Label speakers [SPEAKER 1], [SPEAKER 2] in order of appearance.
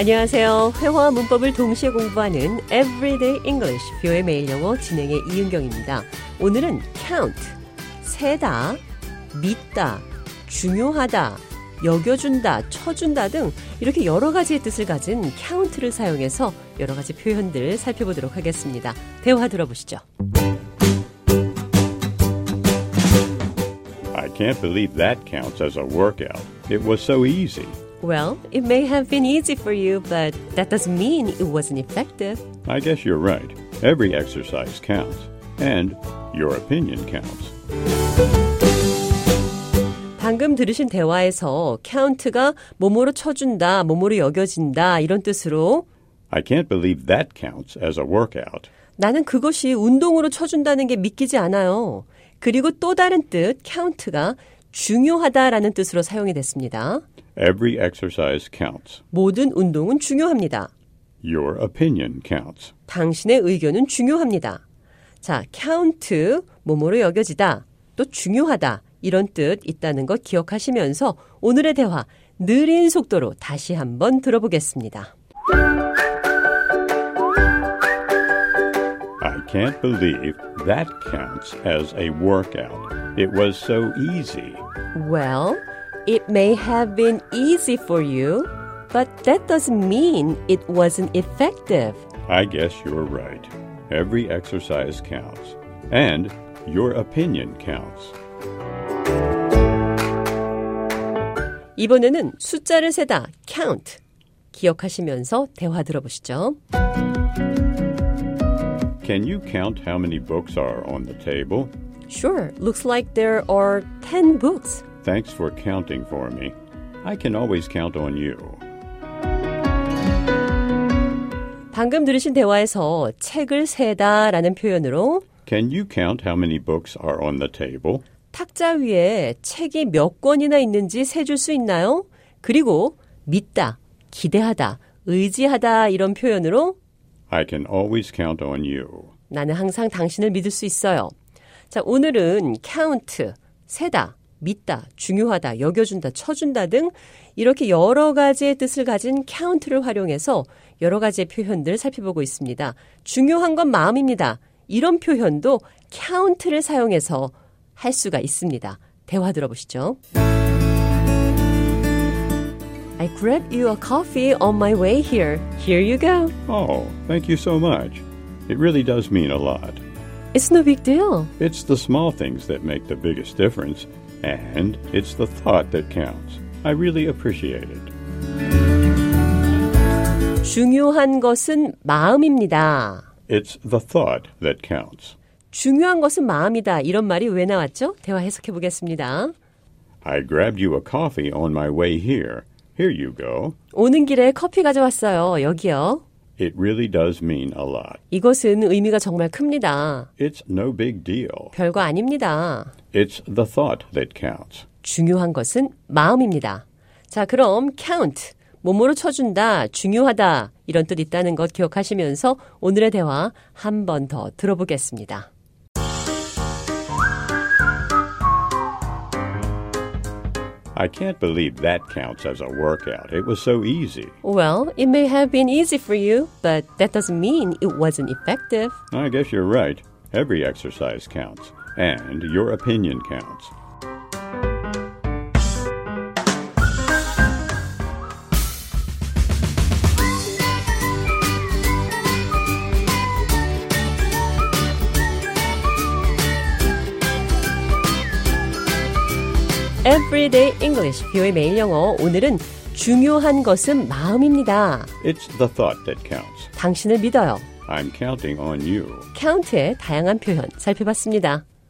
[SPEAKER 1] 안녕하세요. 회화와 문법을 동시에 공부하는 Everyday English, 뷰의 매일 영어 진행의 이은경입니다. 오늘은 count, 세다, 믿다, 중요하다, 여겨준다, 쳐준다 등 이렇게 여러 가지의 뜻을 가진 count를 사용해서 여러 가지 표현들 살펴보도록 하겠습니다. 대화 들어보시죠.
[SPEAKER 2] I can't believe that counts as a workout. It was so easy.
[SPEAKER 1] Well, it may have been easy for you, but that doesn't mean it wasn't effective.
[SPEAKER 2] I guess you're right. Every exercise counts. And your opinion counts.
[SPEAKER 1] 방금 들으신 대화에서 count가 몸으로 쳐준다, 몸으로 여겨진다 이런 뜻으로
[SPEAKER 2] I can't believe that counts as a workout.
[SPEAKER 1] 나는 그것이 운동으로 쳐준다는 게 믿기지 않아요. 그리고 또 다른 뜻 count가 중요하다라는 뜻으로 사용이 됐습니다.
[SPEAKER 2] Every exercise counts.
[SPEAKER 1] 모든 운동은 중요합니다.
[SPEAKER 2] Your opinion counts.
[SPEAKER 1] 당신의 의견은 중요합니다. 자, count, 몸으로 여겨지다, 또 중요하다, 이런 뜻 있다는 것 기억하시면서 오늘의 대화 느린 속도로 다시 한번 들어보겠습니다.
[SPEAKER 2] I can't believe that counts as a workout. It was so easy.
[SPEAKER 1] Well, it may have been easy for you, but that doesn't mean it wasn't effective.
[SPEAKER 2] I guess you're right. Every exercise counts. And your opinion counts.
[SPEAKER 1] 이번에는 숫자를 세다, count. 기억하시면서 대화 들어보시죠.
[SPEAKER 2] Can you count how many books are on the table?
[SPEAKER 1] Sure, looks like there are 10 books.
[SPEAKER 2] Thanks for counting for me. I can always count on you.
[SPEAKER 1] 방금 들으신 대화에서 책을 세다라는 표현으로
[SPEAKER 2] Can you count how many books are on the table?
[SPEAKER 1] 탁자 위에 책이 몇 권이나 있는지 세줄 수 있나요? 그리고 믿다, 기대하다, 의지하다 이런 표현으로
[SPEAKER 2] I can always count on you.
[SPEAKER 1] 나는 항상 당신을 믿을 수 있어요. 자, 오늘은 count, 세다, 믿다, 중요하다, 여겨준다, 쳐준다 등 이렇게 여러 가지의 뜻을 가진 count를 활용해서 여러 가지의 표현들 살펴보고 있습니다. 중요한 건 마음입니다. 이런 표현도 count를 사용해서 할 수가 있습니다. 대화 들어보시죠. I grabbed you a coffee on my way here. Here you go.
[SPEAKER 2] Oh, thank you so much. It really does mean a lot.
[SPEAKER 1] It's no big deal.
[SPEAKER 2] It's the small things that make the biggest difference, and it's the thought that counts. I really appreciate it.
[SPEAKER 1] 중요한 것은 마음입니다.
[SPEAKER 2] It's the thought that counts.
[SPEAKER 1] 중요한 것은 마음이다. 이런 말이 왜 나왔죠? 대화 해석해 보겠습니다.
[SPEAKER 2] I grabbed you a coffee on my way here. Here you go.
[SPEAKER 1] 오는 길에 커피 가져왔어요. 여기요.
[SPEAKER 2] It really does mean a lot.
[SPEAKER 1] 이것은 의미가 정말 큽니다.
[SPEAKER 2] It's no big deal.
[SPEAKER 1] 별거 아닙니다.
[SPEAKER 2] It's the thought that counts.
[SPEAKER 1] 중요한 것은 마음입니다. 자, 그럼 count, 몸으로 쳐준다, 중요하다 이런 뜻 있다는 것 기억하시면서 오늘의 대화 한 번 더 들어보겠습니다.
[SPEAKER 2] I can't believe that counts as a workout. It was so easy.
[SPEAKER 1] Well, it may have been easy for you, but that doesn't mean it wasn't effective.
[SPEAKER 2] I guess you're right. Every exercise counts, and your opinion counts.
[SPEAKER 1] Everyday English, 뷰의 매일 영어. 오늘은 중요한 것은 마음입니다.
[SPEAKER 2] It's the thought that counts.
[SPEAKER 1] 당신을 믿어요.
[SPEAKER 2] I'm counting on you.
[SPEAKER 1] count의 다양한 표현 살펴봤습니다.